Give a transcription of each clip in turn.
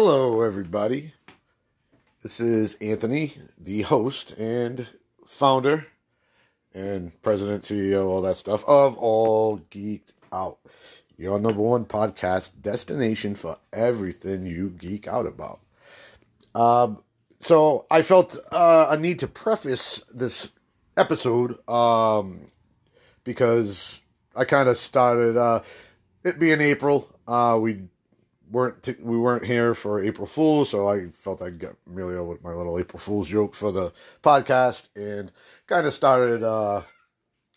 Hello, everybody. This is Anthony, the host and founder and president, CEO, all that stuff of All Geeked Out, your number one podcast destination for everything you geek out about. Um, so I felt uh, a need to preface this episode um, because I kind of started uh, it being April. Uh, we weren't t- we weren't here for April Fools, so I felt I'd get Emilio with my little April Fools joke for the podcast, and kind of started uh,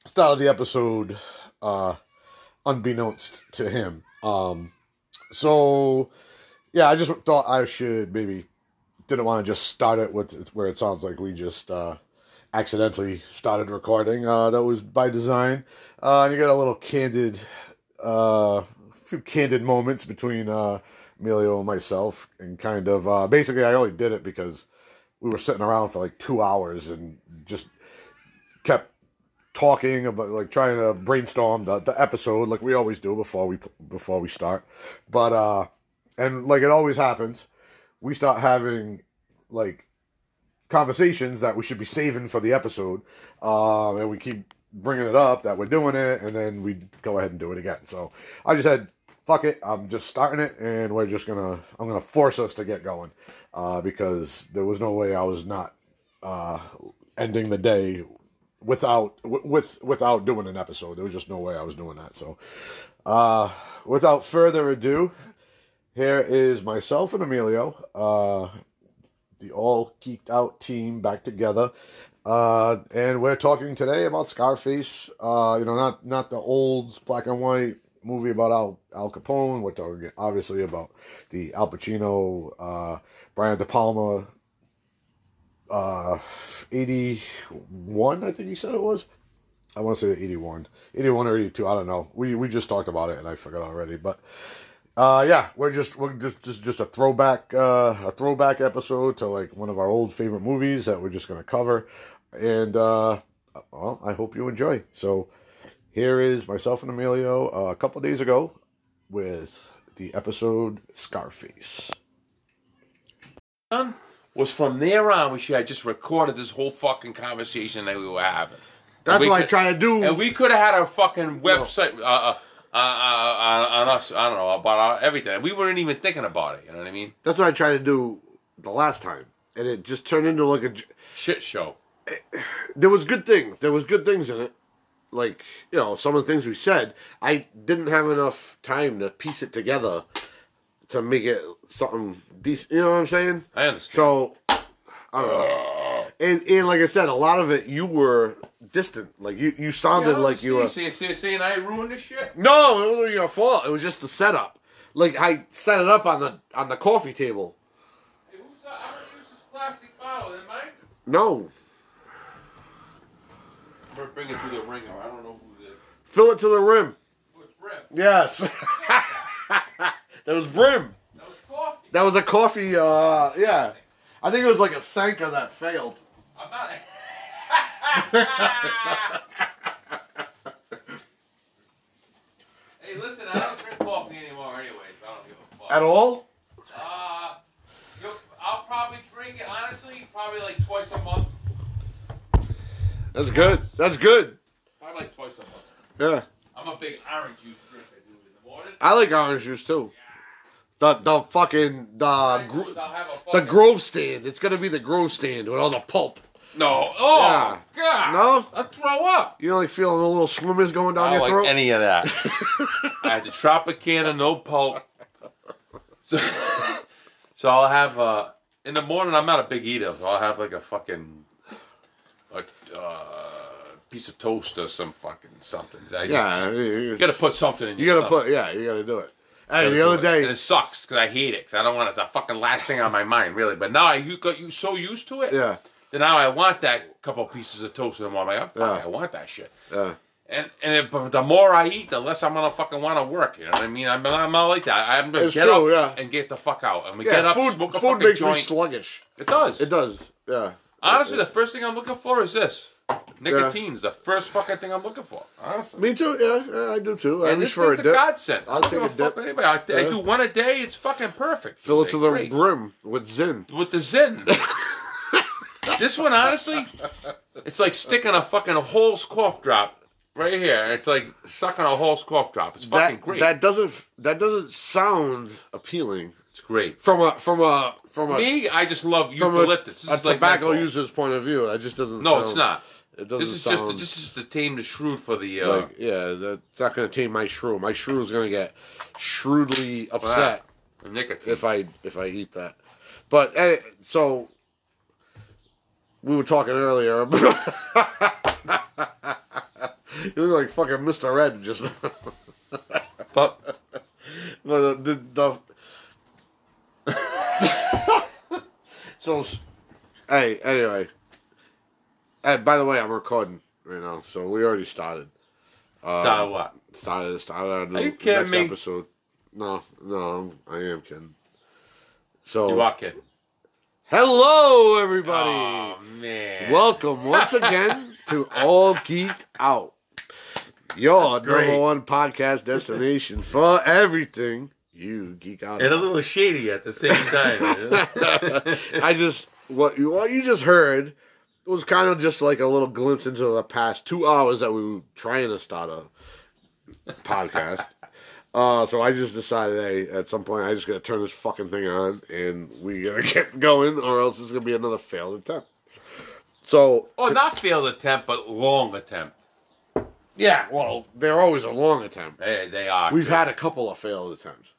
started the episode uh, unbeknownst to him. Um, so yeah, I just thought I should maybe didn't want to just start it with where it sounds like we just uh, accidentally started recording. Uh, that was by design, uh, and you get a little candid uh, few candid moments between uh, Emilio and myself, and kind of uh, basically, I only did it because we were sitting around for like two hours and just kept talking about like trying to brainstorm the, the episode like we always do before we before we start. But uh and like it always happens we start having like conversations that we should be saving for the episode um and we keep bringing it up that we're doing it and then we go ahead and do it again. So i just had fuck it, I'm just starting it, and we're just gonna, I'm gonna force us to get going, uh, because there was no way I was not uh, ending the day without with without doing an episode. There was just no way I was doing that. So, uh, without further ado, here is myself and Emilio, uh, the all geeked out team back together. Uh, and we're talking today about Scarface. Uh, you know, not not the old black and white movie about Al Al Capone. We're talking obviously about the Al Pacino, uh, Brian De Palma, uh, eighty one. I think he said it was. I want to say 81, 81 or 82. I don't know. We we just talked about it and I forgot already. But uh, yeah, we're just we're just just just a throwback uh, a throwback episode to like one of our old favorite movies that we're just gonna cover. And uh, well, I hope you enjoy. So here is myself and Emilio uh, a couple days ago with the episode Scarface. Was from there on we should have just recorded this whole fucking conversation that we were having. That's what could, I try to do. And we could have had a fucking website uh, uh, uh, uh, on us. I don't know about our, everything. We weren't even thinking about it. You know what I mean? That's what I tried to do the last time, and it just turned into like a shit show. There was good things. There was good things in it like you know some of the things we said i didn't have enough time to piece it together to make it something decent you know what i'm saying? I understand. So i don't know. And and like i said a lot of it you were distant. Like you you sounded yeah, like you were saying, saying i ruined the shit? No it wasn't your fault. It was just the setup. Like i set it up on the on the coffee table. Hey, who's that? use this plastic bottle. In mine no we're bringing to the ringer. I don't know who. Fill it to the rim. Brim. Yes. that was Brim. That was coffee. That was a coffee. Uh, yeah. I think it was like a Sanka that failed. I'm not. hey, listen, I don't drink coffee anymore, anyways. I don't give a fuck. At all? Uh, I'll probably drink it honestly, probably like twice a month. That's good. That's good. I like twice a month. Yeah. I'm a big orange juice drinker, dude. In the morning. I like orange juice too. The the fucking the gro- the Grove stand. It's gonna be the Grove stand with all the pulp. No. Oh yeah. God. No. I throw up. You know, like feeling a little swimmers going down I your like throat. Any of that. I had the Tropicana, no pulp. So, so I'll have uh in the morning. I'm not a big eater. So I'll have like a fucking like uh, piece of toast or some fucking something. I yeah, you got to put something in. You got to put yeah, you got to do it. Hey, the other day, and it sucks because I hate it because I don't want it. It's the fucking last thing on my mind, really. But now I you got you so used to it. Yeah. Then now I want that couple pieces of toast in the morning. Like, yeah. I want that shit. Yeah. And and it, but the more I eat, the less I'm gonna fucking want to work. You know what I mean? I'm, I'm not like that. I'm gonna it's get true, up yeah. and get the fuck out. And we yeah, get up, food, smoke a food makes joint. me sluggish. It does. It does. Yeah. Honestly, the first thing I'm looking for is this. Nicotine is the first fucking thing I'm looking for. Honestly. Me too. Yeah, yeah I do too. I and reach this for a thing's a, dip. godsend. I'll I don't take give a a fuck dip. anybody. I, I do one a day. It's fucking perfect. Fill it to the Great. brim with Zyn. with the Zen. this one, honestly, it's like sticking a fucking whole cough drop right here. It's like sucking a whole cough drop. It's fucking That great. that doesn't that doesn't sound appealing it's great. from a from a from a Me, I just love from a, eucalyptus. This a is like tobacco menthol. user's point of view. That just doesn't. No, sound, it's not. It doesn't This is sound just this is to tame the shrew for the. Uh, like yeah. That's not going to tame my shrew. My shrew is going to get shrewdly upset nicotine. if I if I eat that. But eh, so we were talking earlier. you look like fucking Mr. Red just. but But the, the, so hey anyway and by the way i'm recording right now so we already started uh, what? started started Are you kidding next me? episode no no i am kidding so You are kidding. hello everybody Oh man. welcome once again to all geeked out your number one podcast destination for everything you geek out and a little shady at the same time. I just what you what you just heard was kind of just like a little glimpse into the past two hours that we were trying to start a podcast. Uh, so I just decided, hey, at some point I just gotta turn this fucking thing on and we gotta get going, or else it's gonna be another failed attempt. So oh, not failed attempt, but long attempt. Yeah, well, they're always a long attempt. They, they are. We've had a couple of failed attempts.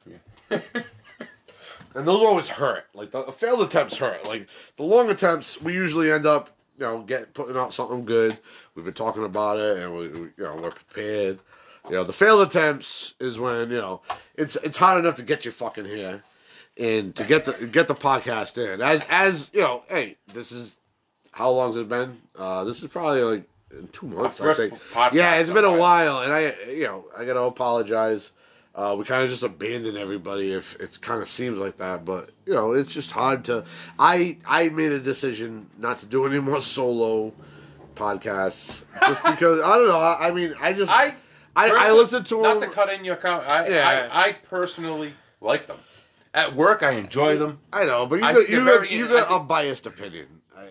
and those always hurt. Like the failed attempts hurt. Like the long attempts, we usually end up, you know, get putting out something good. We've been talking about it, and we, we you know, we're prepared. You know, the failed attempts is when you know it's it's hard enough to get you fucking here, and to get the get the podcast in. As as you know, hey, this is how long's it been? Uh, this is probably like in two months. I think. Yeah, it's been a while, and I you know I gotta apologize. Uh, we kind of just abandon everybody if it kind of seems like that, but you know it's just hard to. I I made a decision not to do any more solo podcasts just because I don't know. I, I mean, I just I I, I listen to not them. to cut in your comment. I, Yeah. I, I personally like them. At work, I enjoy them. I know, but you got, you got, you got a biased opinion,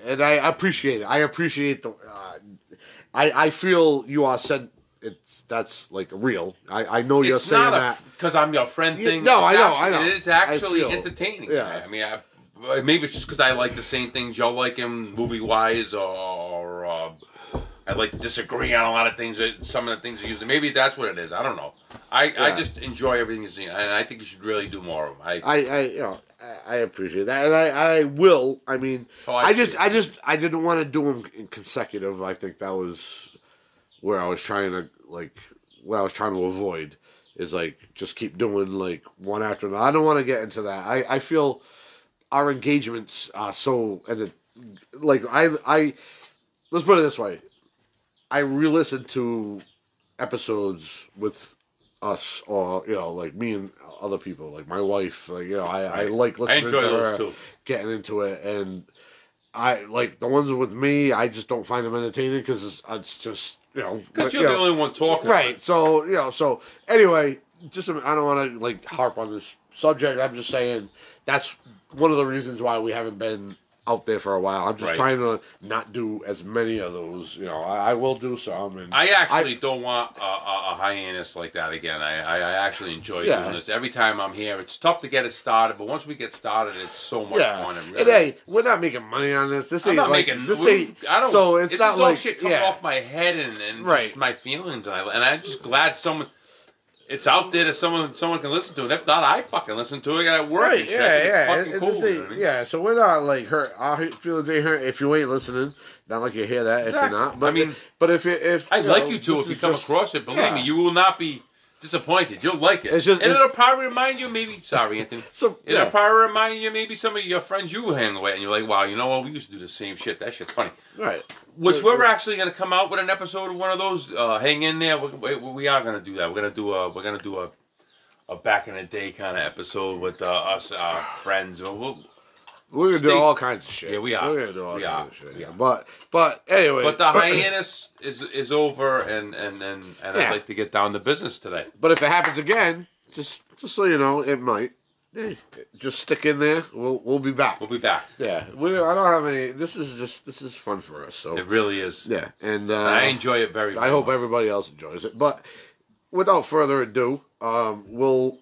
and I appreciate it. I appreciate the. I I feel you are said it's that's like real. I I know you're It's saying not that. because I'm your friend Yeah, thing. no, It's I know, actually- I know. It is actually feel- entertaining. yeah. I mean, I, maybe it's just because I like the same things y'all like him movie wise, or uh, I like to disagree on a lot of things. that- Some of the things you use. Maybe that's what it is. I don't know. I, I just enjoy everything you see, and I think you should really do more of them. I, I, I you know I, I appreciate that, and I, I will. I mean, Oh, I I, just. I just I didn't want to do them in consecutive. I think that was where I was trying to like what I was trying to avoid is like just keep doing like one after another. I don't want to get into that. I I feel our engagements are so and it, like I I let's put it this way. I re-listened to episodes with us or you know like me and other people like my wife like you know I, I like I listening enjoy to those her too. getting into it and I like the ones with me I just don't find them entertaining because it's, it's just you know Because you're you the know, only one talking. right so you know so anyway just I don't want to like harp on this subject I'm just saying that's one of the reasons why we haven't been out there for a while I'm just Right. trying to not do as many of those you know I, I will do some and I actually don't want a, a, a hiatus like that again. I, I, I actually enjoy Yeah. doing this. Every time I'm here, it's tough to get it started, but once we get started, it's so much Yeah, fun. It and really hey, we're not making money on this. This I'm not like making. this ain't. I don't. So it's this not like shit coming yeah. off my head and, and Right. my feelings, and I and I'm just glad someone. It's out there that someone someone can listen to it. If not, I fucking listen to it at work. Right. Yeah, yeah, It's It- fucking it cool. just you know yeah. So we're not like hurt. Our feelings ain't hurt if you ain't listening. Not like you hear that if you're not. But I mean, but if you if I'd you like know, you to if you come across it. Believe yeah. me, you will not be disappointed. You'll like it. It's just- and it- it'll probably remind you, maybe. Sorry, Anthony. So It'll probably remind you maybe some of your friends you hang with, and you're like, wow, you know what? We used to do the same shit. That shit's funny. right. Which we're actually going to come out with an episode of one of those. Uh, hang in there. We, we, we are going to do that. We're going to do a. We're going to do a. A back in the day kind of episode with uh, us, our friends. We'll, We're gonna do all kinds of shit. Yeah, we are. We're gonna do all We kinds are. of shit. Yeah. But but anyway. But the hiatus is is over, and and and, and Yeah. I'd like to get down to business today. But if it happens again, just just so you know, it might. Just stick in there. We'll we'll be back. We'll be back. Yeah, we, I don't have any. This is just this is fun for us. So It really is. yeah, and uh, I enjoy it very. I hope much. everybody else enjoys it. But without further ado, um, we'll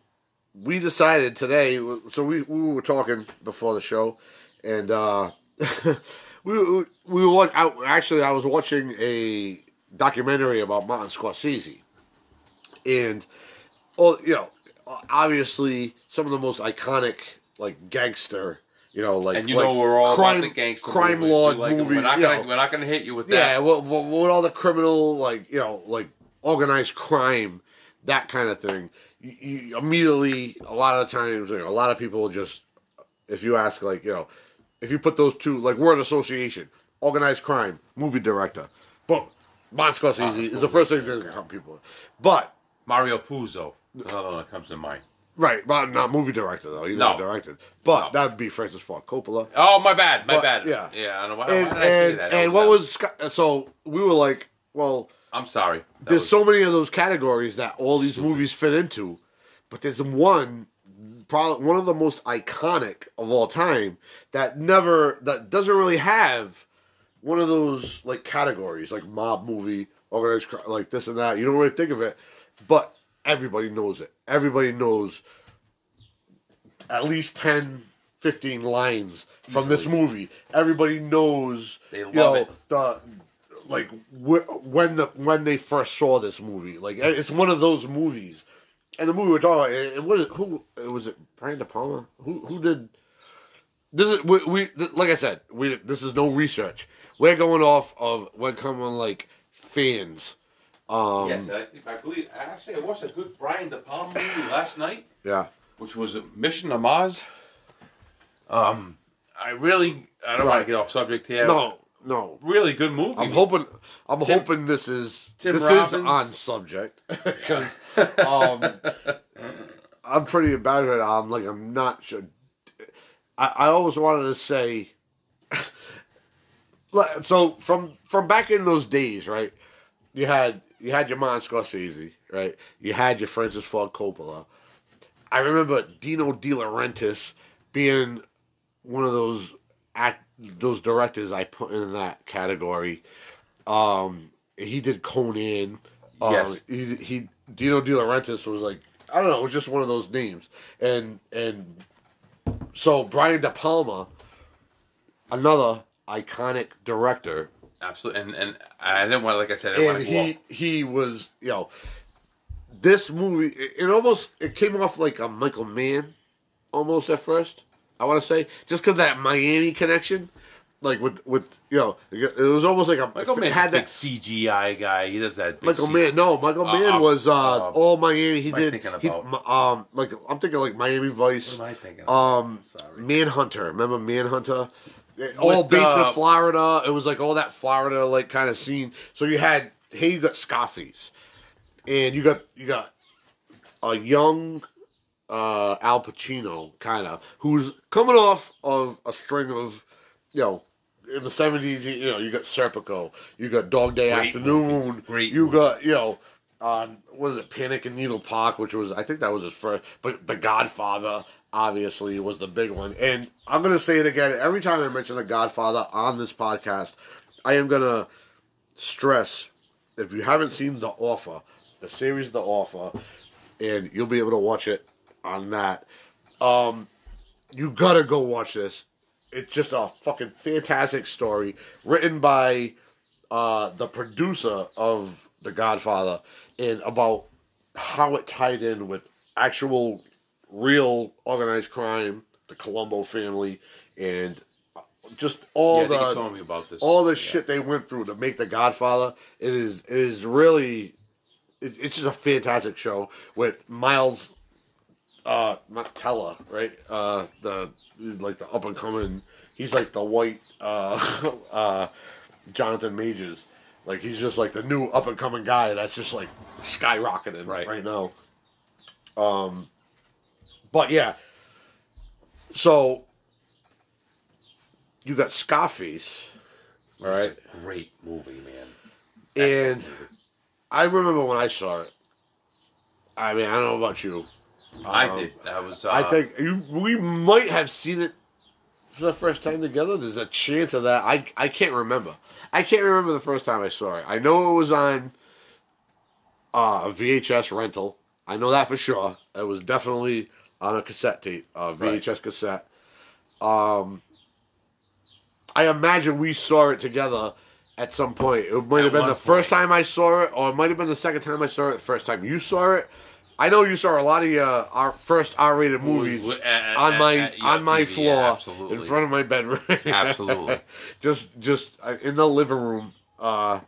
we decided today. So we we were talking before the show, and uh, we we, we were I, actually I was watching a documentary about Martin Scorsese, and all you know, obviously some of the most iconic like gangster. You know, like And you like know we're all crime, about the gangster crime movies. lord like. We're not gonna know. we're not gonna hit you with Yeah, that. with, with all the criminal, like you know, like organized crime, that kind of thing. You, you immediately, a lot of the times, you know, a lot of people just, if you ask, like you know, if you put those two, like word association, organized crime, movie director, but Martin Scorsese is the first thing that come people. But Mario Puzo, another one that comes to mind. right, but not movie director though. He No. never directed. But No. that'd be Francis Ford Coppola. Oh, my bad, my But, bad. yeah. yeah. I don't know why. And I and, that? and what was so we were like, well. I'm sorry. That there's was- so many of those categories that all these Stupid. movies fit into, but there's one, probably one of the most iconic of all time that never that doesn't really have one of those like categories like mob movie, organized crime, like this and that. You don't really think of it, but everybody knows it. Everybody knows at least 10, 15 lines from this movie. Everybody knows. They you know, it. The like wh- when the when they first saw this movie. Like it's one of those movies. And the movie we're talking about, and what is, who was it? Brian De Palma? Who who did? This is we, we th- like I said. We this is no research. We're going off of we're coming like fans. Um, Yes, I, I believe. Actually, I watched a good Brian De Palma movie last night, yeah. which was Mission to Mars. Um, I really, I don't want Right. to get off subject here. No, no. really good movie. I'm hoping. I'm Tim- hoping this is Tim this is Robbins. on subject because um, I'm pretty embarrassed. right now. I'm like I'm not sure. I, I always wanted to say. like, so from from back in those days, right? You had you had your Martin Scorsese, right? You had your Francis Ford Coppola. I remember Dino De Laurentiis being one of those act those directors I put in that category. Um, he did Conan. Um, Yes. He, he Dino De Laurentiis was like I don't know. It was just one of those names, and and so Brian De Palma, another iconic director, Absolutely, and and I didn't want, like I said, I didn't want and he off. he was you know this movie it, it almost it came off like a Michael Mann almost at first I want to say just because that Miami connection like with with you know it was almost like a Michael it Mann's had a big that CGI guy. He does that. Big Michael C- Mann no Michael Uh, Mann uh, was uh, uh, all Miami he did he, um like I'm thinking like Miami Vice What am I thinking? um Sorry. Manhunter remember Manhunter all With, based uh, in Florida. It was like all that Florida like kind of scene. So you had hey, you got Scarface, and you got you got a young uh, Al Pacino kind of who's coming off of a string of you know. In the seventies, you know, you got Serpico, you got Dog Day Great Afternoon, movie. Great you movie. got you know, uh, what is it, Panic in Needle Park, which was I think that was his first, but The Godfather obviously was the big one. And I'm gonna say it again every time I mention The Godfather on this podcast. I am gonna stress if you haven't seen The Offer, the series The Offer, and you'll be able to watch it on that. Um, you gotta go watch this. It's just a fucking fantastic story written by uh, the producer of The Godfather and about how it tied in with actual real organized crime, the Colombo family, and uh, just all yeah, the told me about this. all the Yeah. shit they went through to make The Godfather. It is it is really it, it's just a fantastic show with Miles uh not right? Uh the like the up and coming he's like the white uh uh Jonathan Majors. Like he's just like the new up and coming guy that's just like skyrocketing Right. right now. Um but yeah. So you got Scarface, all right, great movie, man. and movie. I remember when I saw it. I mean, I don't know about you. I Um, did. I was. Uh, I think you, we might have seen it for the first time together. There's a chance of that. I I can't remember. I can't remember the first time I saw it. I know it was on uh, a VHS rental. I know that for sure. It was definitely on a cassette tape, a VHS Right. cassette. Um, I imagine we saw it together at some point. It might At have been the first time I saw it, or it might have been the second time I saw it. The first time you saw it. I know you saw a lot of your our first R-rated movies w- at- on my at on my TV, floor yeah, in front of my bedroom. Absolutely. just just uh, in the living room. Uh,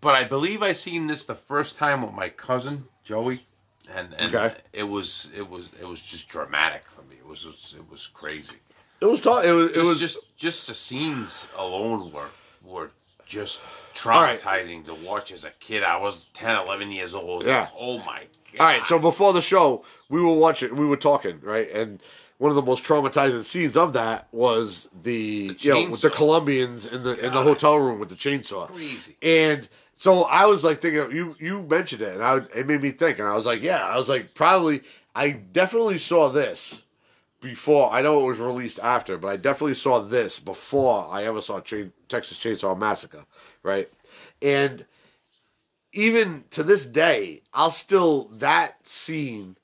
but I believe I seen this the first time with my cousin Joey, and and Okay. it was it was it was just dramatic for me. It was it was crazy. it was it was it Just was just just the scenes alone were were just traumatizing to watch as a kid. I was 10, 11 years old. Yeah. Oh my god. All right, so before the show, we were watching, we were talking, right, and one of the most traumatizing scenes of that was the, you know with the. Colombians in the in the hotel room with the chainsaw. Crazy. And so I was like thinking, you you mentioned it, and I it made me think, and I was like, yeah, I was like, probably, I definitely saw this before. I know it was released after, but I definitely saw this before I ever saw Chain, Texas Chainsaw Massacre, right? And even to this day, I'll still that scene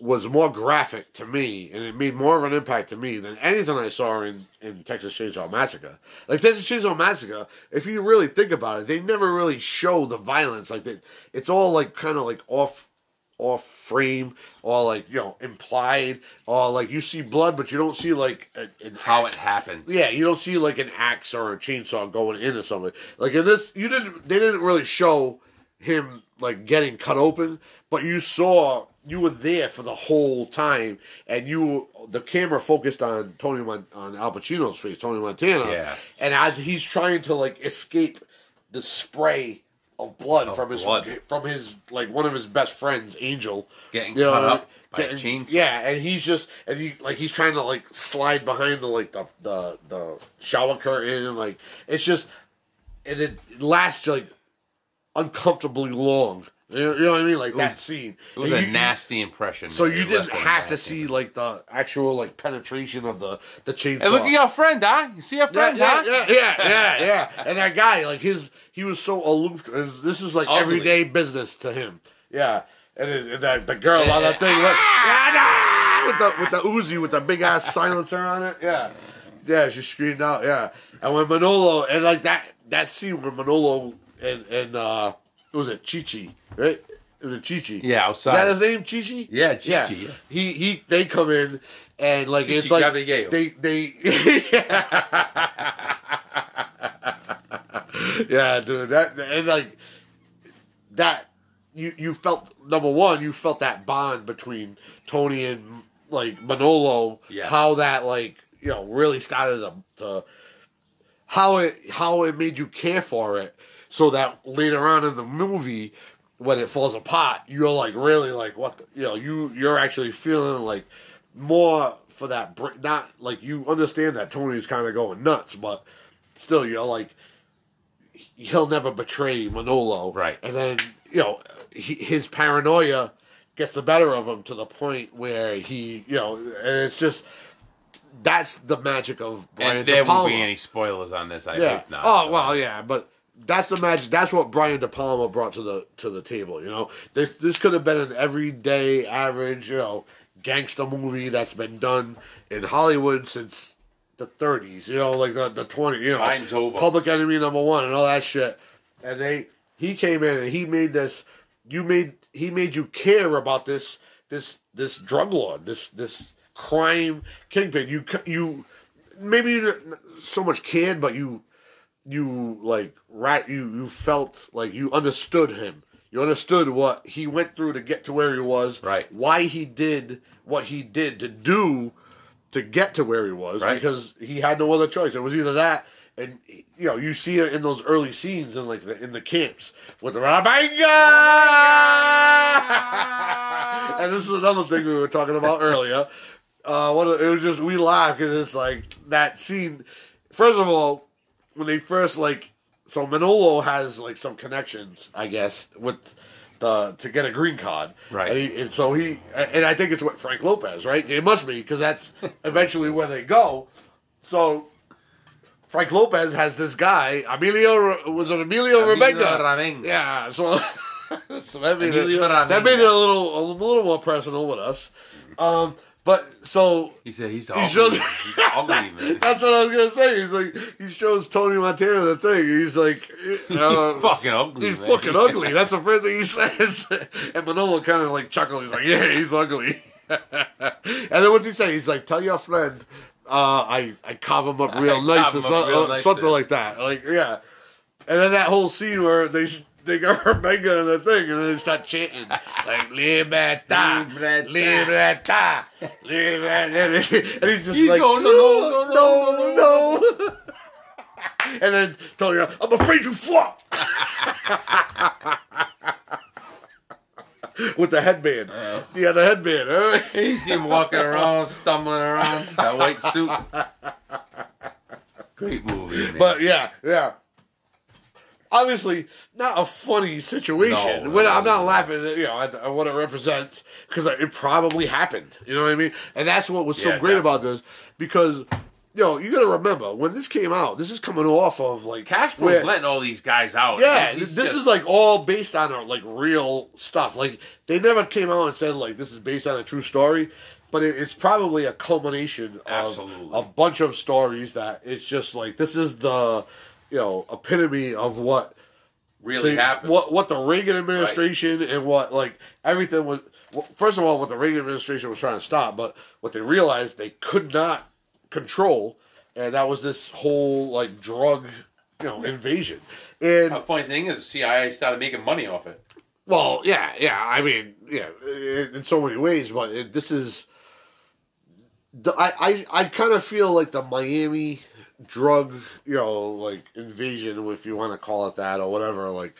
was more graphic to me, and it made more of an impact to me than anything I saw in, in Texas Chainsaw Massacre. Like Texas Chainsaw Massacre, if you really think about it, they never really show the violence. Like that, it's all like kind of like off off frame or like you know implied or like you see blood, but you don't see like a, an How it happened. yeah, you don't see like an axe or a chainsaw going into something. Like in this, you didn't. They didn't really show him like getting cut open, but you saw you were there for the whole time, and you the camera focused on Tony Mon, on Al Pacino's face, Tony Montana, Yeah. and as he's trying to like escape the spray of blood Of from his blood. from his like one of his best friends, Angel, Getting cut up by a getting- chainsaw. Yeah, and he's just and he like he's trying to like slide behind the like the the, the shower curtain and like it's just and it lasts like uncomfortably long. You know, you know what I mean? Like that scene. It was And a you- nasty impression. So you didn't have to see like the actual like penetration of the the chainsaw. Hey, look at your friend, huh? You see your friend, yeah, huh? yeah, yeah, yeah, yeah. And that guy, like his, he was so aloof. This is like Ugly. everyday business to him. Yeah, and, it, and that the girl on that thing like, "Ah!" with the with the Uzi with the big ass silencer on it. Yeah, yeah, she screamed out. Yeah, and when Manolo and like that that scene where Manolo and and uh, what was a Chi Chi right? It was a Chichi. Chi. Yeah, Is outside. that his name, Chi Chi? Yeah, Chi-Chi, yeah. He he. They come in and like it's like Gabriel. they they. yeah, dude. That and like that. You you felt number one. You felt that bond between Tony and like Manolo. Yeah. How that like you know really started to, to how it how it made you care for it, so that later on in the movie, when it falls apart, you're like really like what the, you know you you're actually feeling like more for that not like you understand that Tony's kind of going nuts, but still you're like he'll never betray Manolo, Right. And then you know he, his paranoia gets the better of him to the point where he you know and it's just. That's the magic of Brian And there won't be any spoilers on this. I Yeah. hope not. Oh So- well, yeah, but that's the magic. That's what Brian De Palma brought to the to the table. You know, this this could have been an everyday, average, you know, gangster movie that's been done in Hollywood since the 30s. You know, like the the 20. You know, Time's over. Public Enemy number one and all that shit. And they he came in and he made this. You made he made you care about this this this drug lord this this crime kingpin. You you maybe you didn't so much cared, but you you like right you you felt like you understood him. You understood what he went through to get to where he was. Right. Why he did what he did to do to get to where he was Right. because he had no other choice. It was either that and you know, you see it in those early scenes in like the, in the camps with the Rebenga. and this is another thing we were talking about earlier. Uh, what it was just we laugh because it's like that scene. first of all, when they first like, so Manolo has like some connections, I guess, with the to get a green card, Right. And, he, and so he, and I think it's what Frank Lopez, right? It must be because that's eventually where they go. So. Frank Lopez has this guy, Emilio was it Emilio, Emilio. Yeah, so so that made Emilio it that made it a little a little more personal with us. Um, but so He said he's he ugly. shows. he's ugly, man. That's what I was gonna say. He's like he shows Tony Montana the thing. He's like, uh, fucking ugly. he's man. fucking ugly. That's the first thing he says. And Manolo kind of like chuckles. He's like, yeah, he's ugly. and then what's he say? He's like, tell your friend, uh, I I carve him up real I nice or so- up real uh, nice, something like that. Like yeah. And then that whole scene where they they got Rebenga in the thing, and then they start chanting like "Libertad, Libertad. Libertad, Libertad," and he- and he's just He's like, going, "No, no, no, no, no." and then Tony, I'm afraid you flop. With the headband, uh-huh. yeah, the headband. See him walking around, stumbling around, that white suit. Great movie, man. But yeah, yeah. Obviously, not a funny situation. No, When no, I'm not no. laughing, at, you know, at, at what it represents because it probably happened. You know what I mean? And that's what was so Yeah, great about this because, you know, you got to remember when this came out. This is coming off of like Castro's where- letting all these guys out. yeah, He's- this just- is like all based on like real stuff. Like they never came out and said like this is based on a true story, but it, it's probably a culmination of a bunch of stories that it's just like this is the you know epitome of what really the, happened. what what the Reagan administration and what like everything was. Well, first of all, what the Reagan administration was trying to stop, but what they realized they could not control, and that was this whole like drug you know invasion. And The funny thing is, the CIA started making money off it. well, yeah, yeah. I mean, yeah, in, in so many ways, but it, this is. The, I I, I kind of feel like the Miami drug, you know, like invasion, if you want to call it that or whatever. Like,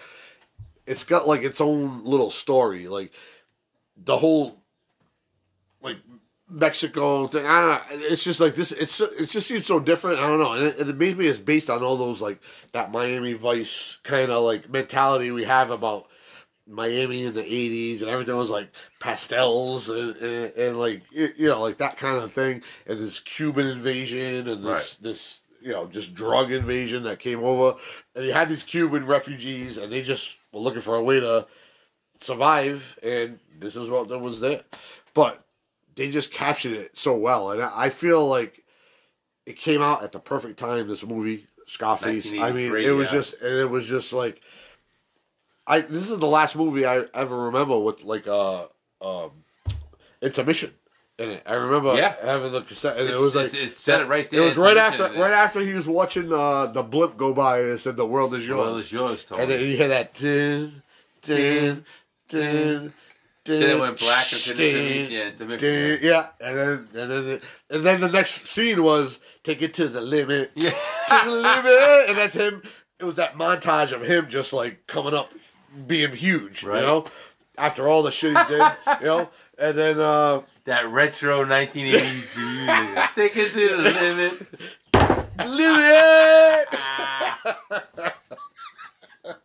it's got like its own little story. Like the whole, like Mexico thing. I don't know. It's just like this. It's it just seems so different. I don't know, and it, it maybe it's based on all those like that Miami Vice kind of like mentality we have about Miami in the '80s, and everything was like pastels and, and, and like you you know like that kind of thing, and this Cuban invasion and this Right. this you know just drug invasion that came over, and you had these Cuban refugees, and they just were looking for a way to survive, and this is what was there, but they just captured it so well, and I I feel like it came out at the perfect time. This movie, Scarface. I mean, it was yeah. just, and it was just like, I. This is the last movie I ever remember with like a um, intermission in it. I remember Yeah. having the cassette, and it It's- was like it said it right there. It was right after, it. right after he was watching uh, the blimp go by and it said, "The world is yours." Well, it's yours, Tony. and then you hear that tin, tin, tin. Then it went black and the yeah, yeah, and then and then and then the next scene was take it to the limit, yeah. to the limit, and that's him. It was that montage of him just like coming up, being huge, Right. you know, after all the shit he did, you know, and then uh that retro 1980s music. Take it to the limit. limit.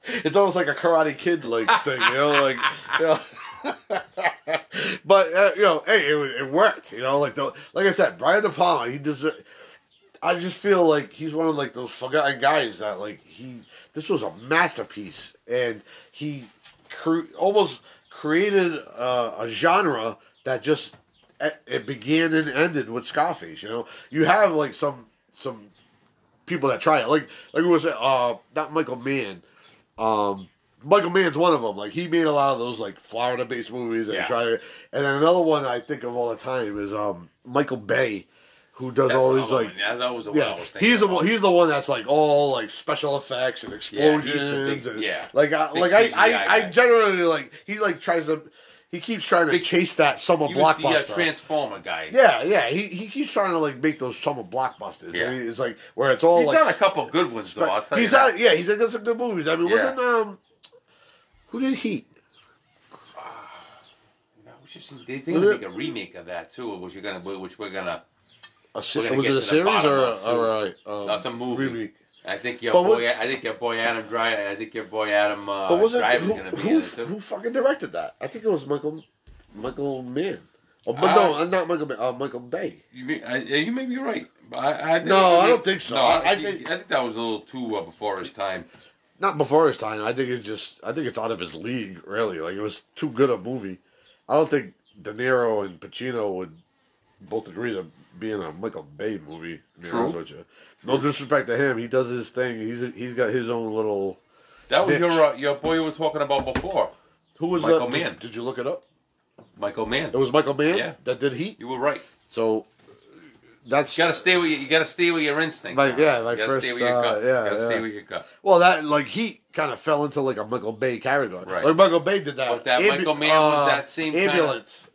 it's almost like a Karate Kid like thing, you know, like you know. but uh, you know, hey, it, it worked, you know. Like the, like I said, Brian De Palma, he does. I just feel like he's one of like those forgotten guys that like he. This was a masterpiece, and he cre- almost created uh, a genre that just it it began and ended with Scarface. You know, you have like some some people that try it, like like we was uh not Michael Mann, um Michael Mann's one of them. Like he made a lot of those like Florida based movies and Yeah. try to, and then another one I think of all the time is um Michael Bay, who does That's all these like. Yeah, that was the one I Yeah, was thinking he's the one. He's the one that's like all like special effects and Yeah, explosions. the big- and, yeah. like I, like I, I, I generally like he like tries to, he keeps trying to Big- chase that summer He was the uh, blockbuster. Transformer guy. yeah, yeah, he he keeps trying to like make those summer blockbusters. Yeah. And he- it's like where it's all He's like done a couple good ones though. I'll tell he's you that. yeah, he's done some good movies. I mean, Yeah. wasn't um, who did Heat? Was just- They think to make a remake of that too, which you're gonna, which we're gonna. A We're gonna was it a series or a, or a um, No, it's a movie. remake? I think your But boy. I think your boy Adam Driver. I think your boy Adam uh, But was Driver's who, gonna be who, in it too. who fucking directed that? I think it was Michael Michael Mann. Oh, but Uh, no, uh, not Michael. Mann, Uh, Michael Bay. You, may, I, yeah, you may be right. But I, I No, I don't think so. No, I- I he- think- I think that was a little too uh, before his time. Not before his time. I think it's just. I think it's out of his league. Really, like it was too good a movie. I don't think De Niro and Pacino would both agree to be in a Michael Bay movie. True. honest with you. No disrespect to him. He does his thing. He's he's got his own little. That was Mitch. your uh, your boy you were talking about before, Who was Michael that? Mann. Did, you look it up? Michael Mann. It was Michael Mann Yeah. that did he? You were right. So that's You gotta stay with you. you gotta stay with your instinct. Like, yeah, gotta first, stay with your uh, gut. yeah, you gotta yeah. stay with your gut. Well, that like he kind of fell into like a Michael Bay category. Right. Like Michael Bay did that. But that Michael Mann was that same ambulance.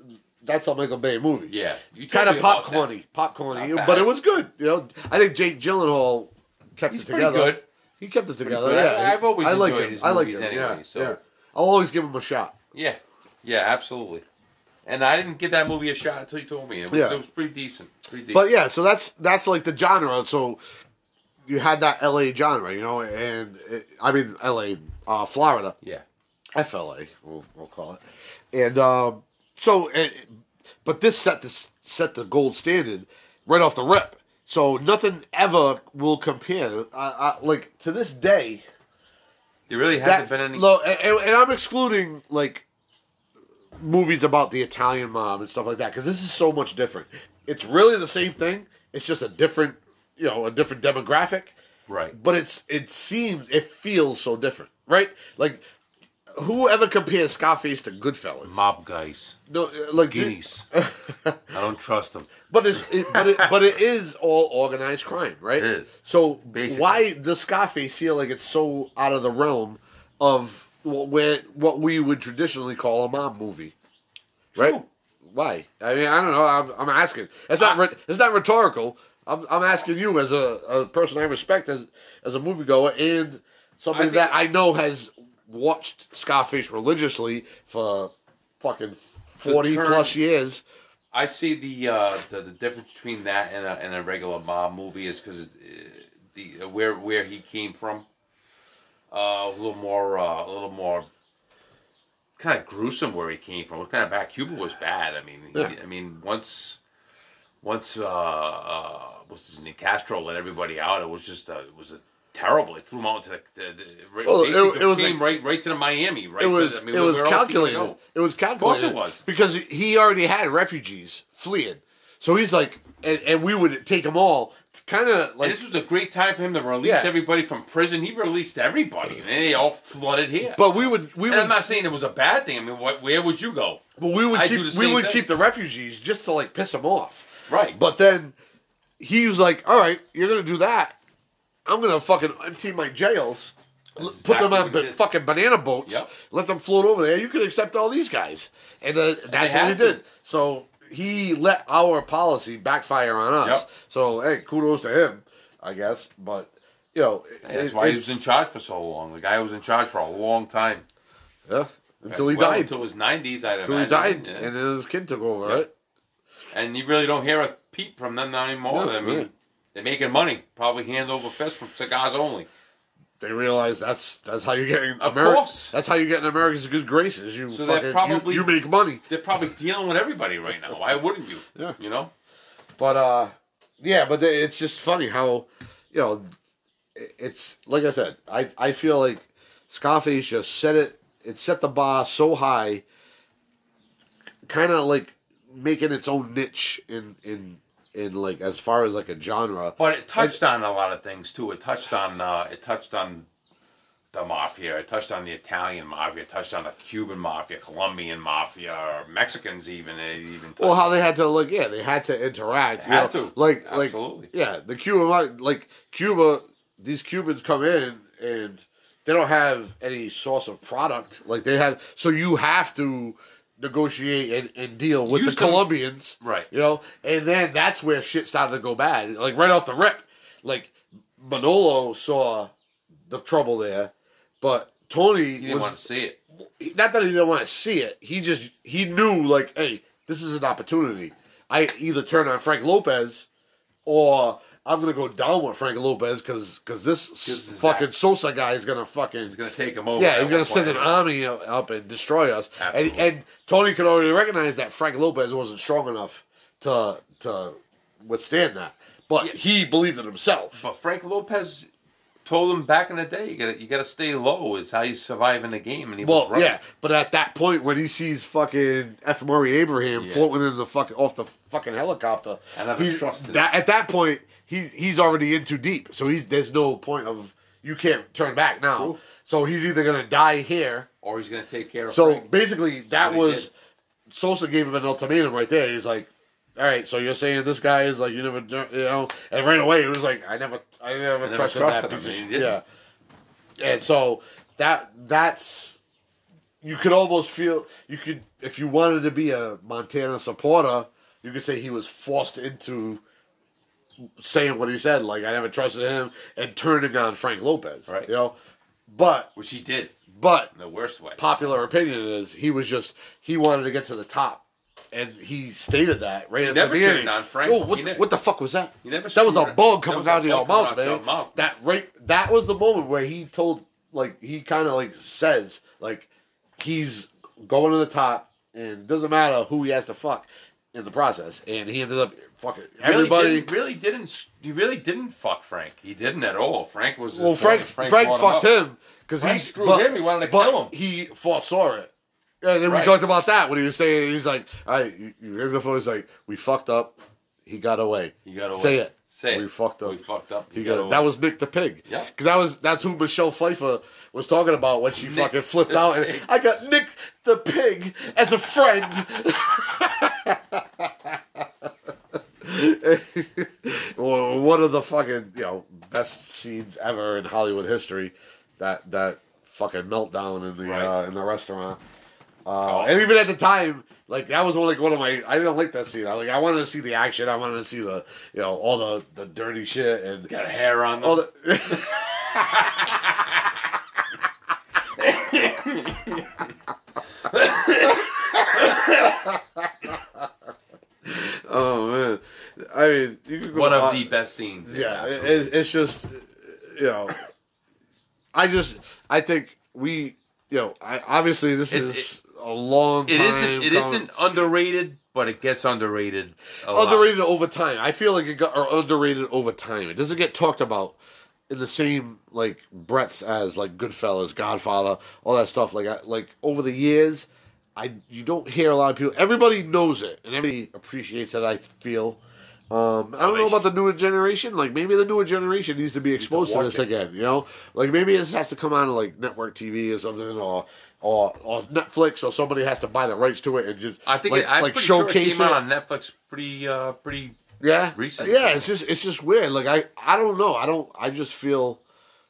That's a Michael Bay movie. Yeah, you kind of me about that. popcorny, popcorny, but it was good. You know, I think Jake Gyllenhaal kept He's it pretty together. good. He kept it together. Yeah, I've always I like enjoyed him. his I like movies him. anyway, yeah, so- yeah. I'll always give him a shot. Yeah, yeah, absolutely. And I didn't get that movie a shot until you told me. It was, Yeah. it was pretty decent. Pretty decent. But yeah, so that's that's like the genre. So you had that L.A. genre, you know, and it, I mean L.A. Uh, Florida. yeah, FLA, we'll, we'll call it. And um, so, uh, but this set this set the gold standard right off the rip. So nothing ever will compare. Uh, uh, like to this day, there really hasn't been any. low, and, and I'm excluding like movies about the Italian mob and stuff like that because this is so much different. It's really the same thing. It's just a different, you know, a different demographic right. but it's it seems it feels so different, right? Like whoever compares Scarface to Goodfellas? Mob guys, No, uh, like guineas. I don't trust them. But it's it, but it, but it is all organized crime, right? It is. So Basically. why does Scarface feel like it's so out of the realm of what where what we would traditionally call a mob movie, right? True. Why? I mean, I don't know. I'm, I'm asking. It's not. I- it's not rhetorical. I'm, I'm asking you as a, a person I respect as as a moviegoer and somebody think- that I know has watched Scarface religiously for fucking forty term- plus years. I see the uh, the, the difference between that and a, and a regular mob movie is because uh, the uh, where where he came from, uh, a little more uh, a little more kind of gruesome where he came from. What kind of bad Cuba was bad. I mean, he, Yeah. I mean once once uh, uh, what's his name Castro let everybody out, it was just a, it was a terrible. It threw him out to the, the, the Well, it- it was came a- right right to the Miami. Right, It to was the- I mean, it was calculated. It was calculated. Of course it was. because he already had refugees fleeing. So he's like, and, and we would take them all. Kind of And like this was a great time for him to release Yeah. everybody from prison. He released everybody, and they all flooded here. But we would we and would I'm not saying it was a bad thing. I mean, what, where would you go? but we would I keep we would thing. keep the refugees just to like piss them off. Right. But then he was like, "All right, you're gonna do that. I'm gonna fucking empty my jails." l- Put them on what ba- he did. fucking banana boats. Yep. Let them float over there. You can accept all these guys, and uh, that's what he had to. did. So he let our policy backfire on us. Yep. So hey, kudos to him, I guess. But you know, That's it- why he it's- was in charge for so long. The guy was in charge for a long time. yeah, until he Well, died. Until his 90s, I'd Until he imagine. died, Yeah. and then his kid took over, Yeah. right? And you really don't hear a peep from them anymore. No, I mean, right. They're making money. Probably hand over fist from cigars only. They realize that's that's how you get in Of Ameri- course. That's how you get in America's good graces. You So they're fucking probably- you, you make money. They're probably dealing with everybody right now. Why wouldn't you? Yeah. You know? But uh, yeah, but they- it's just funny how you know it's like I said. I I feel like Scarface just set it. It set the bar so high, kind of like making its own niche in in in like as far as like a genre. But it touched on a lot of things too. It touched on uh, it touched on the mafia. It touched on the Italian mafia. It touched on the Cuban mafia, Colombian mafia, or Mexicans even. It even Well, how they had to like, yeah, they had to interact. Had know, to. like, Absolutely. like, yeah, the Cuban, like Cuba, these Cubans come in and they don't have any source of product. Like they have, so you have to negotiate and, and deal with Use the them- Colombians, Right. You know, and then that's where shit started to go bad. Like right off the rip, like Manolo saw the trouble there, but Tony He didn't was want to see it. not that he didn't want to see it. He just he knew like, hey, this is an opportunity. I either turn on Frank Lopez or I'm gonna go down with Frank Lopez because because this is fucking that- Sosa guy is gonna fucking He's gonna take him over. yeah, he's gonna send an army up and destroy us. And, Absolutely. and Tony could already recognize that Frank Lopez wasn't strong enough to to withstand that, but he believed in himself. But Frank Lopez told him back in the day, you gotta you gotta stay low is how you survive in the game, and he Well, was right. yeah, but at that point when he sees fucking F. Murray Abraham Yeah. floating in the fucking off the fucking helicopter, he's- trusted that. At that point, he's he's already in too deep, so he's there's no point of you can't turn back now. True. So he's either gonna die here. Or he's gonna take care of So Frank. basically, that was. Sosa gave him an ultimatum right there. He's like, "All right, so you're saying this guy is like you never, you know?" And right away, it was like, "I never, I never, never trusted, trusted that him, piece of and he shit." didn't. Yeah. And so that that's you could almost feel you could if you wanted to be a Montana supporter, you could say he was forced into saying what he said, like I never trusted him, and turning on Frank Lopez. Right. You know, but which he did but the worst way. popular opinion is he was just he wanted to get to the top, and he stated that right at never the beginning. on Frank. What, He the, never- what the fuck was that? He never that was a bug coming out of your mouth, man. mouth. That right. That was the moment where he told, like, he kind of like says, like, he's going to the top, and doesn't matter who he has to fuck in the process, and he ended up fucking everybody. really didn't, really didn't he really didn't fuck Frank. He didn't at all. Frank was well, boy, Frank, Frank, fucked him because he Frank screwed but- him. He wanted to kill him. He foresaw it. And then we talked about that when he was saying he's like, "All right, you, you hear the phone? He's like, we fucked up. He got away. He got away. Say it. Say it. We fucked up. We fucked up. He He got got away. That was Nick the Pig. Yeah. Because that was that's who Michelle Pfeiffer was talking about when she Nick fucking flipped out. And I got Nick the Pig as a friend. well, one of the fucking you know best scenes ever in Hollywood history. That that fucking meltdown in the Right. uh, in the restaurant. Oh. Uh, and even at the time, like that was like one of my. I didn't like that scene. I like I wanted to see the action. I wanted to see the you know all the the dirty shit and got hair on them. all the. oh man, I mean, you could go One of on- the best scenes. yeah, it, absolutely. it- it's just you know, I just I think we you know I obviously this It- is a long It time isn't. It coming. isn't underrated, but it gets underrated. A lot. underrated over time. I feel like it got or underrated over time. It doesn't get talked about in the same like breadths as like Goodfellas, Godfather, all that stuff. Like I, like over the years, I you don't hear a lot of people. Everybody knows it and everybody appreciates it. I feel. Um, I don't know about the newer generation. Like maybe the newer generation needs to be exposed to watch this it. again. You know, like maybe this has to come out on like network TV or something, or or or Netflix, or somebody has to buy the rights to it and just I think like, it, I'm like pretty sure it showcase came it. on Netflix pretty, uh, pretty. Yeah, recent. Yeah, it's just it's just weird. Like I I don't know. I don't. I just feel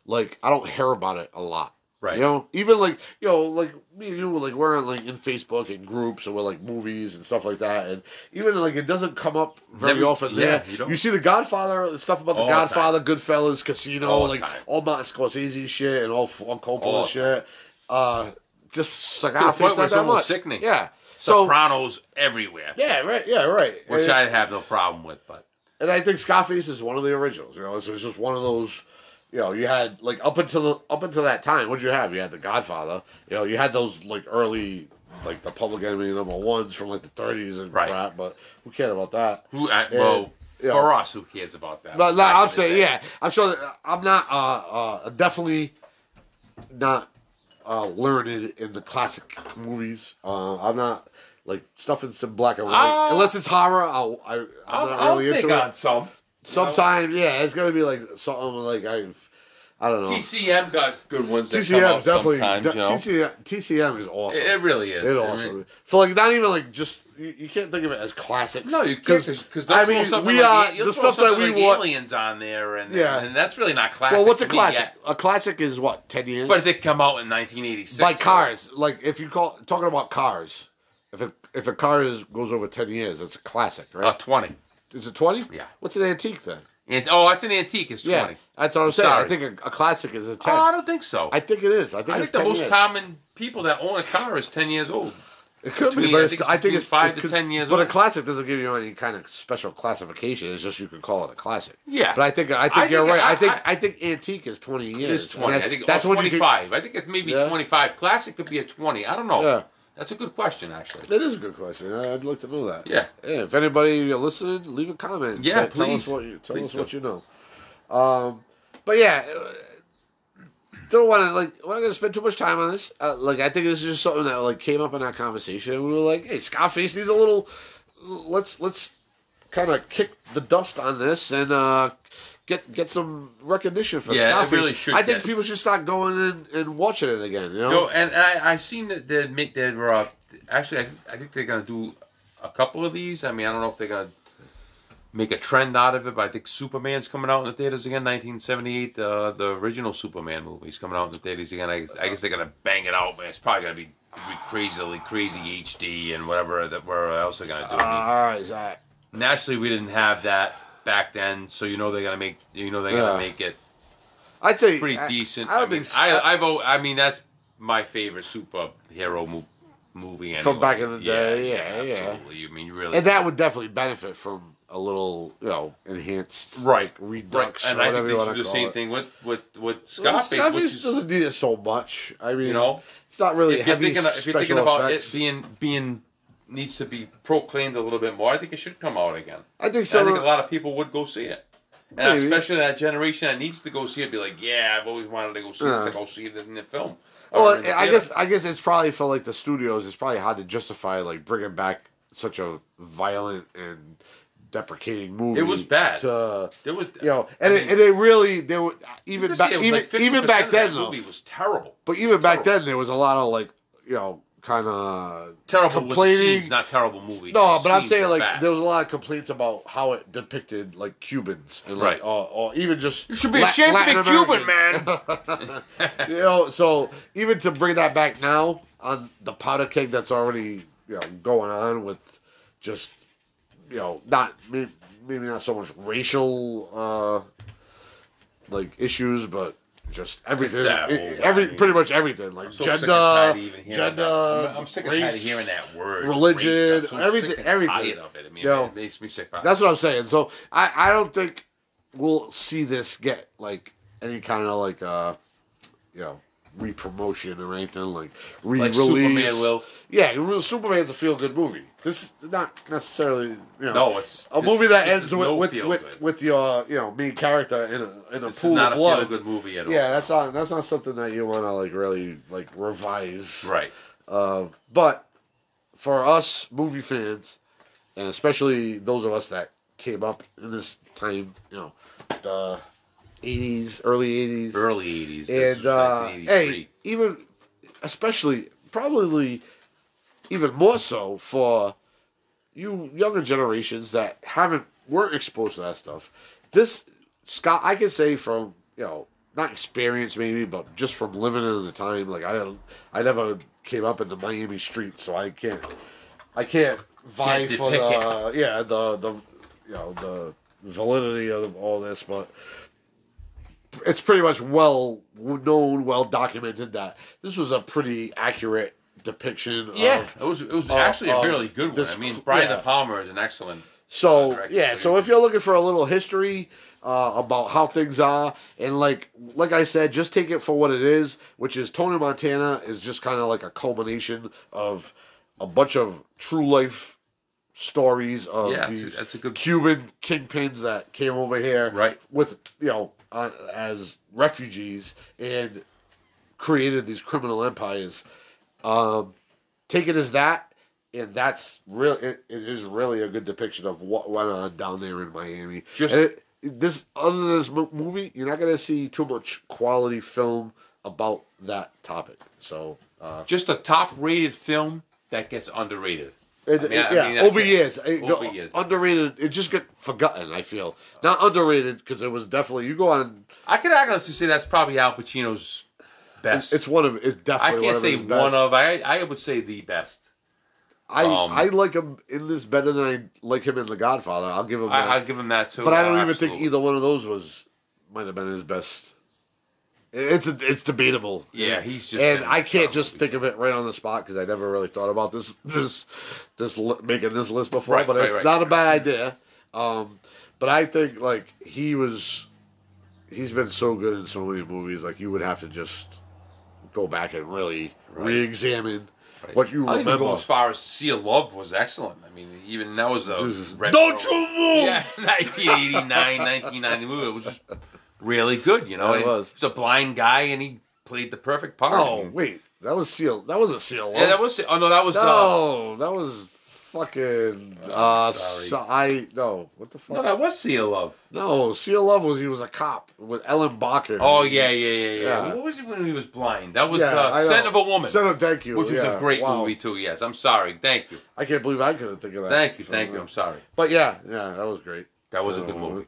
like I don't hear about it a lot. Right. You know, even like you know, like me and you, like we're on like in Facebook and groups and we're like movies and stuff like that, and even like it doesn't come up very Never- often. yeah, there, you don't. you see the Godfather stuff about the All the Godfather, Goodfellas, Casino, All like all Martin Scorsese shit and all, all Coppola All shit. Uh, just cigar To the point where it's almost much. sickening. Yeah. So Sopranos everywhere, yeah, right. Yeah, right. which And- I have no problem with. But and I think Scarface is one of the originals. You know, it's, it's just one of those. You know, you had like up until the, up until that time, what'd you have? You had the Godfather. You know, you had those like early like the Public Enemy number ones from like the 30s and Right. crap. But who cared about that? who? I, well, yeah. for us, who cares about that? But no, I'm saying, yeah, I'm sure. That, I'm not uh, uh, definitely not uh, learned in the classic movies. Uh, I'm not like stuff in some black and white. Uh, Unless it's horror, I'll, I, I'm I'll, not I'll really think into it. on some. Sometimes, yeah, it's gonna be like something like I've, I don't know. TCM got good ones that TCM out definitely. de- you know? TCM, TCM is awesome. It, it really is. It's I awesome. mean, For like not even like just you, you can't think of it as classics. no, you can't because I mean we are the stuff that we like watch. aliens on there, and Yeah. and that's really not classic. Well, what's a classic? yet. A classic is what ten years. But if they come out in 1986. like so- cars. Like if you call talking about cars, if a if a car is goes over ten years, it's a classic, right? Uh, 20. Is it twenty? yeah. What's an antique then? And, oh, that's an antique. It's 20. Yeah, that's what I'm saying. Sorry. I think a, a classic is a Oh, I don't think so. I think it is. I think I it's think the most years. common people that own a car is 10 years old. It could Between- be, but I think it's I think it's five to 10 years old. But a classic doesn't give you any kind of special classification. It's just you can call it a classic. Yeah. But I think I think I you're think- right. I, think I- think antique is twenty years. It's twenty. And I think that's you twenty-five. I think it may be Yeah. twenty-five. Classic could be a twenty. I don't know. Yeah. That's a good question, actually. That is a good question. I- I'd like to know that. Yeah. Yeah. If anybody listening, leave a comment. Yeah, Tell- Tell us what you tell Please us do. what you know. Um, but yeah, uh, don't want to like. We're not gonna spend too much time on this. Uh, like, I think this is just something that like came up in that conversation. We were like, "Hey, Scarface needs a little. Let's let's kind of kick the dust on this and uh, get get some recognition for Yeah, it Scarface." really should I think get- people should start going and, and watching it again. You know, No, and I I seen that they make that. Uh, actually, I, I think they're gonna do a couple of these. I mean, I don't know if they're gonna make a trend out of it, but I think Superman's coming out in the theaters again. 1978, uh, the original Superman movie movie's coming out in the theaters again. I, I guess they're gonna bang it out, but it's probably gonna be crazily crazy HD and whatever that where else they're gonna do. Mean, all right, Zach. naturally, we didn't have that back then, so you know they're gonna make you know they're gonna Yeah. make it I'd say pretty I- decent. I don't mean, think I I vote. I mean, that's my favorite superhero mo- movie. Anyway. From back in the day, yeah, yeah. absolutely. I mean, you really And that would definitely benefit from a little, you know, enhanced right, redux right. And or I whatever think you they want should do the call same it. thing with with with Well, Scarface, Scarface which is doesn't need it so much. I mean, you know, it's not really if you're heavy thinking if you're thinking special about effects. it being being needs to be proclaimed a little bit more, I think it should come out again. I think And so. I think a lot of people would go see it. And Maybe. especially that generation that needs to go see it, be like, yeah, I've always wanted to go see Yeah. this. I go see it in the film. Well, the I guess I guess it's probably for like the studios. It's probably hard to justify like bringing back such a violent and deprecating movie. It was bad. To, there was, you know, and I it, and it really there were even back even like even back then though. movie was terrible. But even back terrible. then, there was a lot of like you know kind of terrible with the complaining. scenes, not terrible movie. No, but I'm saying like bad. there was a lot of complaints about how it depicted like Cubans and like Right. or, or even just You should be La- ashamed to be Latin Cuban, man. you know, so even to bring that back now on the powder keg that's already you know going on with just you know not maybe, maybe not so much racial uh like issues, but just everything, it- every pretty much everything like so gender, tired of even gender. I'm, I'm sick and tired of hearing that word. religion, so everything- everything. Tired of it. I mean, You know, it makes me sick. That's what I'm saying. So I, I don't think we'll see this get like any kind of like uh you know re-promotion or anything like re-release. Superman will. Yeah, Superman's a feel-good movie. This is not necessarily you know No, it's a movie that ends with no with, with, with your you know main character in a in a This pool not of a blood. feel good movie at all. Yeah, that's not that's not something that you want to like really like revise. right. Uh, but for us movie fans, and especially those of us that came up in this time, you know, the '80s, early '80s, Early '80s. and uh, hey, even especially probably even more so for you younger generations that haven't weren't exposed to that stuff. This Scott, I can say from you know not experience maybe, but just from living in the time. Like I, I never came up in the Miami streets, so I can't, I can't vie for the yeah the the you know the validity of all this, but it's pretty much well known, well documented that this was a pretty accurate depiction yeah, of it was it was uh, actually a fairly good one. this- I mean, Brian yeah. De Palma is an excellent. So Correct. yeah, so if you're looking for a little history uh, about how things are, and like like I said, just take it for what it is, which is Tony Montana is just kind of like a culmination of a bunch of true life stories of Yeah, that's a- these that's a good- Cuban kingpins that came over here, Right. with you know uh, as refugees and created these criminal empires. Um, take it as that, and that's real. It, it is really a good depiction of what went on down there in Miami. Just- And it, this, other than this mo- movie, you're not gonna see too much quality film about that topic. So, uh, Just a top-rated film that gets underrated. It, I mean, I- I yeah, mean, over it. years, it- Over no, years. underrated. It just got forgotten. I feel not underrated because it was definitely you go on. I could honestly say that's probably Al Pacino's best. It's one of it's definitely I can't of say one of. I I would say the best. I um, I like him in this better than I like him in The Godfather. I'll give him that. I, I'll give him that too. but I don't Yeah, even think either one of those was might have been his best It's it's debatable. Yeah, he's just and I can't just think of it right on the spot because I never really thought about this this this li- making this list before. Right, but right, it's right. not a bad idea. Um, but I think like he was, he's been so good in so many movies. Like you would have to just go back and really re-examine what you even remember. go as far as Sea of Love was excellent. I mean, even that was a retro- Don't you move! Yeah, 1989, 1990 movie. It was just really good, you know. Yeah, it was. He was a blind guy, and he played the perfect part. Oh mean, wait, that was seal. That was a seal. yeah, that was. Oh no, that was. Uh, no, that was fucking. Uh, sorry. so I no. What the fuck? no, that was Sea of Love. No, Sea of Love was he was a cop with Ellen Barkin. Oh yeah, yeah, yeah, yeah. Yeah. What was it when he was blind? That was Yeah, uh. Scent of a Woman, Son of thank you, which was a great wow. movie too. Yes, I'm sorry. Thank you, I can't believe I couldn't think of that. thank you, So, thank you. uh, I'm sorry. But yeah, yeah, that was great. That was a good movie.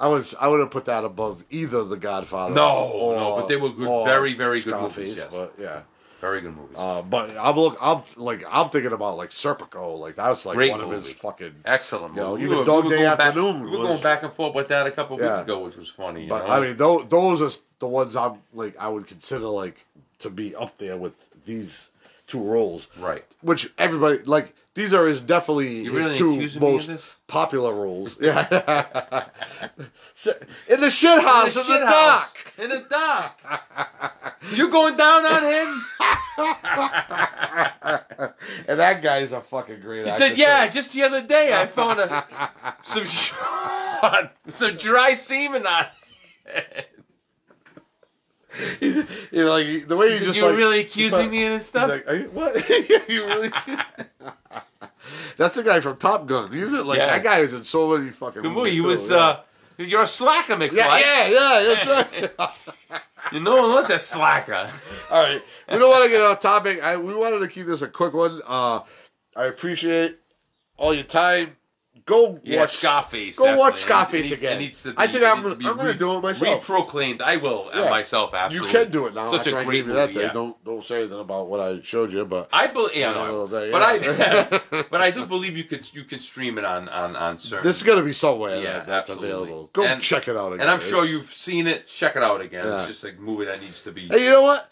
I was I would have put that above either The Godfather. No, or, no, but they were good- very, very good Scarface, movies, yes. But yeah, Very good movies. uh, but I'm look I'm like I'm thinking about like Serpico. Like that was like Great one of his fucking. Excellent. You know, movie. even were- Dog Day going back- Afternoon we were was- going back and forth with that a couple of weeks ago, which was funny. But know? I mean, those those are the ones I'm like I would consider like to be up there with these two roles. right. which everybody like these are his definitely You his really two accusing me of most popular roles. Yeah, So- in the shit house in the, shit dock. house. In the dock. you going down on him? And that guy's a fucking great. He said, "Yeah, too. just the other day I found a some some dry semen on." it." you know, like the way He he's just you were like, really accusing me of this He's stuff. like, are you, what? you really? That's the guy from Top Gun. He was like Yeah. that guy is in so many fucking. Good movies movie. He too, was. yeah. uh You're a slacker, McFly. yeah, yeah, yeah. That's right. You know, unless a slacker. All right, we don't want to get off topic. I, we wanted to keep this a quick one. Uh, I appreciate all your time. Go Yeah, watch Scarface. Go watch. Scarface needs- again. Needs be, I think I'm, needs to be I'm going to do it myself. Reproclaimed. I will uh, Yeah. myself. Absolutely. You can do it now. Such a great movie. that yeah. Don't don't say anything about what I showed you, but I believe, yeah, no, but. I, but I do believe you could you can stream it on on on certain. this is going to be somewhere Yeah, that, that's absolutely. available. Go And- check it out again. and I'm sure It's- you've seen it. Check it out again. It's just a movie that needs to be. Hey, you know what?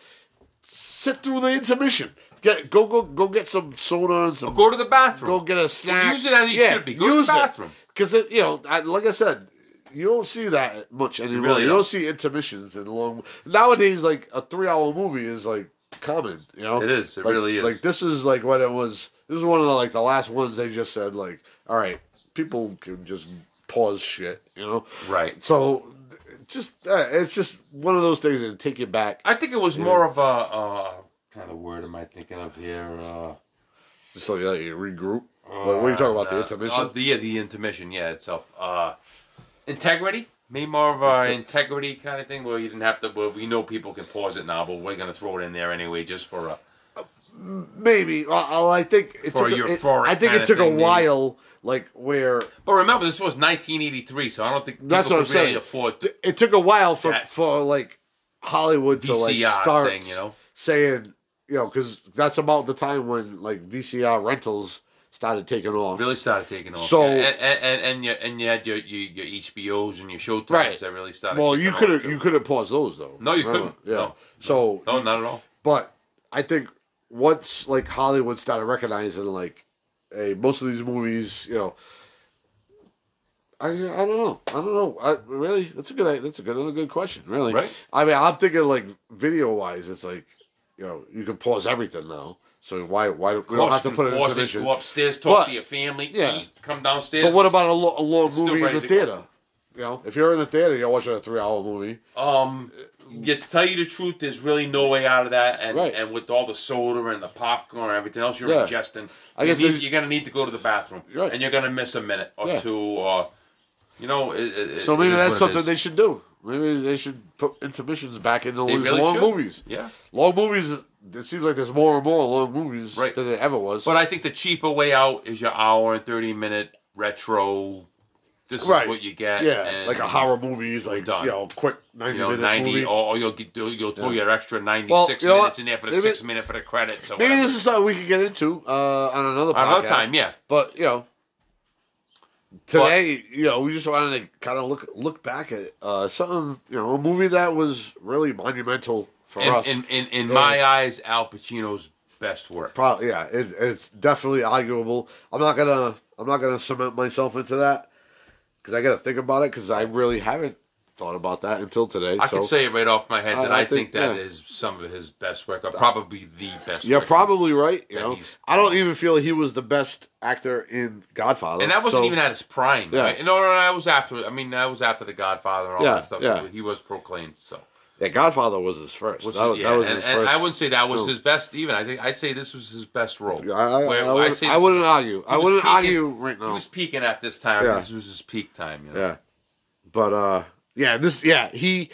Sit through the intermission. Get go go go get some soda and some. Go to the bathroom. Go get a snack. Use it as it Yeah, should be. Go to the bathroom. Because you know, I, like I said, you don't see that much anymore. You, really don't. don't. see intermissions in long. Nowadays, like a three-hour movie is like common. You know, It is. It Like- really is. Like this is like what it was. This is one of the like the last ones they just said like, all right, people can just pause shit. You know, Right. so just uh, it's just one of those things that take you back. I think it was more of a uh, kind of word am I thinking of here? Uh, Just so you, you regroup. Like, what are you talking about? The uh, intermission? uh, the, yeah, the intermission. Yeah, itself. Uh, integrity. Maybe more of an integrity kind of thing where you didn't have to. Well, we know people can pause it now, but we're gonna throw it in there anyway, just for a. Maybe. Well, I think it For took. a- it- I think it took a thing, maybe. while. Like where But remember, this was 1983, so I don't think That's what I'm really saying. afford. it took a while for That- for like Hollywood to like start thing, you know? saying you know because that's about the time when like VCR rentals started taking off. really started taking off. So- Yeah, and and and, you, and you had your, your your HBOs and your Showtimes Right. that really started. Well, you couldn't you couldn't pause those though. No, you Remember? couldn't. Yeah. No. So No, not at all. But I think once like Hollywood started recognizing like, hey, most of these movies, you know, I I don't know, I don't know. I, really, that's a good that's a good another good question. Really, Right. I mean, I'm thinking like video wise, it's like, you know, you can pause everything now. So why why do we don't have to put it in intermission? Go upstairs, talk But- to your family, yeah. eat, come downstairs. But what about a, lo- a long movie in the theater? You know, if you're in the theater, you're watching a three hour movie. Um, yeah, to tell you the truth, there's really no way out of that, and Right. and with all the soda and the popcorn and everything else you're Yeah. ingesting, I you guess need, you're gonna need to go to the bathroom, Right. and you're gonna miss a minute or Yeah. two, or you know, it, it, So maybe that's something they should do. Maybe they should put intermissions back into these really long should. movies. Yeah, Long movies. It seems like there's more and more long movies Right. than there ever was. but I think the cheaper way out is your hour and thirty minute retro. This Right. is what you get. yeah, and, like a horror movie is like done. you know quick ninety You know, minute ninety, movie. or, you'll get, you'll throw Yeah. your extra ninety six Well, minutes in there for the Maybe- six minute for the credits. Or Maybe whatever. this is something we could get into uh, on another podcast. Another time, yeah. But you know, today, you know, we just wanted to kind of look look back at uh, something, you know, a movie that was really monumental for in, us. in, in, in my eyes, Al Pacino's best work. Probably, yeah, it, it's definitely arguable. I'm not gonna, I'm not gonna cement myself into that because I got to think about it because I really haven't thought about that until today. I so. can say it right off my head that I I, think, think- that yeah. is some of his best work, or probably the best. You're probably right. You know, I don't even feel he was the best actor in Godfather, and that wasn't so- even at his prime. Yeah. Right? No, no, that was after. I mean, that was after the Godfather and all Yeah, that stuff. yeah. So he was proclaimed. So, Yeah, Godfather was his first. Was that, yeah, that was and, his and first. I wouldn't say that was film. his best. Even I think I'd say this was his best role. I, I, Where- I, say I wouldn't argue. I wouldn't peaking- argue right now. He was peaking at this time. Yeah. This was his peak time. You know? Yeah, but uh, yeah, this yeah he,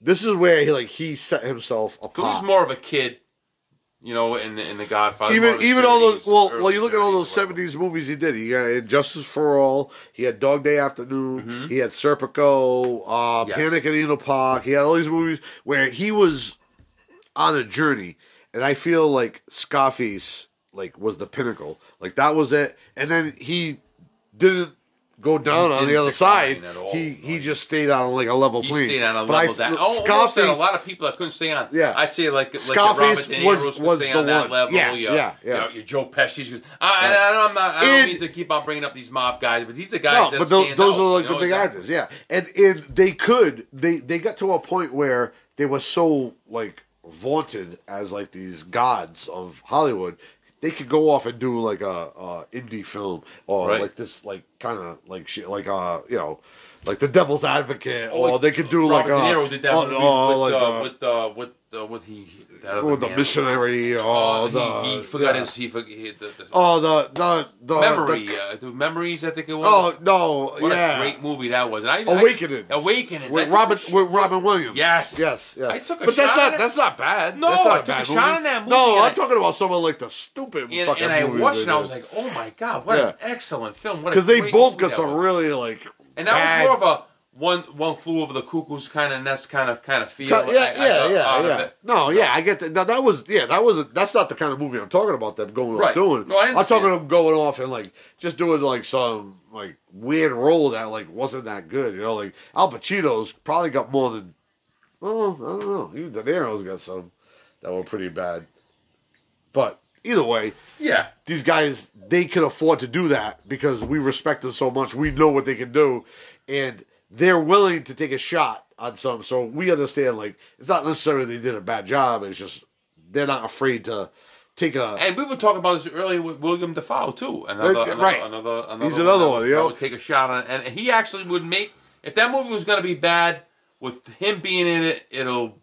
this is where he like he set himself He apart. was more of a kid, you know, in the, in the Godfather. even even all those well well you look at all those seventies movies he did. He had Justice for All. He had Dog Day Afternoon. Mm-hmm. He had Serpico. Uh, Yes. Panic in Needle Park. He had all these movies where he was on a journey, and I feel like Scarface like was the pinnacle. Like that was it, and then he didn't. Go down on the other side. He he just stayed on like a level He plane. stayed on a But I level that feel- oh, Scarface a lot of people that couldn't stay on. Yeah. I'd say like like Scarface De was- was stay the on that one. level. Yeah, your, yeah, yeah. Your, your Joe Pesci's. I, I, I'm not. I don't And- mean to keep on bringing up these mob guys, but these are guys No, that but those, those out, are like you the big actors, yeah. And and they could they they got to a point where they were so like vaunted as like these gods of Hollywood. They could go off and do like a, a indie film or Right. like this like kind of like shit like uh you know like the Devil's Advocate or like they could do Robert like De Niro did that oh, oh, with, like uh, uh, with uh, with uh, with he that or the man. missionary or Oh, the he, he forgot yeah. his he forgot he, the, the oh the the the memory the- uh, the memories I think it was. oh no what yeah a great movie that was! And I, Awakening Awakening with Robin with Robin Williams. Yes. yes, yeah. I took a but that's not that's not bad. No, that's not I a took bad a shot at that movie No, I'm I- talking about someone like the stupid and, fucking and I watched it and I was like, oh my god, what an excellent film! What a because they both got some really like and that was more of a one one flew over the cuckoo's kind of nest kind of kind of feel. yeah, I- I yeah, yeah, out of yeah. it. No, yeah, I get that. Now, that was yeah, that was that's not the kind of movie I'm talking about. Them going off Right. doing. No, I I'm talking them going off and like just doing like some like weird role that like wasn't that good. You know, like Al Pacino's probably got more than. Oh, I don't know. Even De Niro's got some that were pretty bad. But either way, Yeah, these guys they can afford to do that because we respect them so much. We know what they can do, and they're willing to take a shot on some. So we understand like it's not necessarily they did a bad job. It's just they're not afraid to take a. and we were talking about this earlier with Willem Dafoe too. Another, Uh, another right. Another, another, He's another that one, would- you know? would take a shot on it, and he actually would make if that movie was going to be bad with him being in it, it'll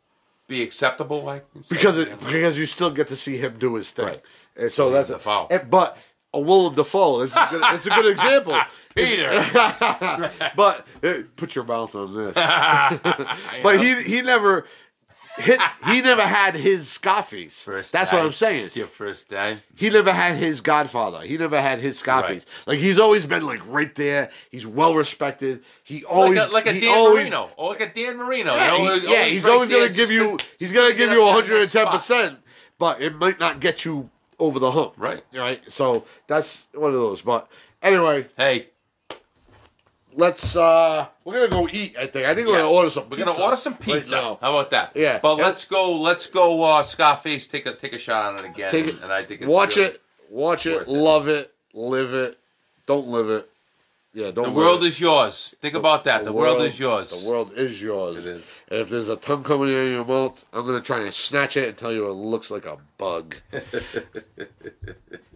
be acceptable. Like because it, because you still get to see him do his thing, Right. and so that's Dafoe. and- but a Willem Dafoe, it's a good, it's a good example. Peter. but uh, put your mouth on this. but he he never He never had his Scarface. First That's what. I'm saying. It's your first day. He never had his Godfather. He never had his Scarface. Like he's always been like right there. He's well respected. He always like a, like a Dan always, Marino, or like a Dan Marino. Yeah, you know, he- who's yeah, he's right always there gonna give you. He's gonna give you 110 there in that percent, but it might not get you over the hump. Right. Right. So that's one of those. But anyway. Hey, let's. uh We're gonna go eat. I think. I think we're yes, gonna order some. We're gonna pizza order some right pizza. now. How about that? Yeah. But Yeah. let's go. Let's go. Uh, Scarface, take a take a shot on it again. Take and, it. and I think it's watch really- it. Watch it. worth it. Love it. Live it. Don't live it. Yeah. Don't. The live world it. is yours. Think about that. The, world, is yours. The world is yours. It is. And if there's a tongue coming out of your mouth, I'm gonna try and snatch it and tell you it looks like a bug.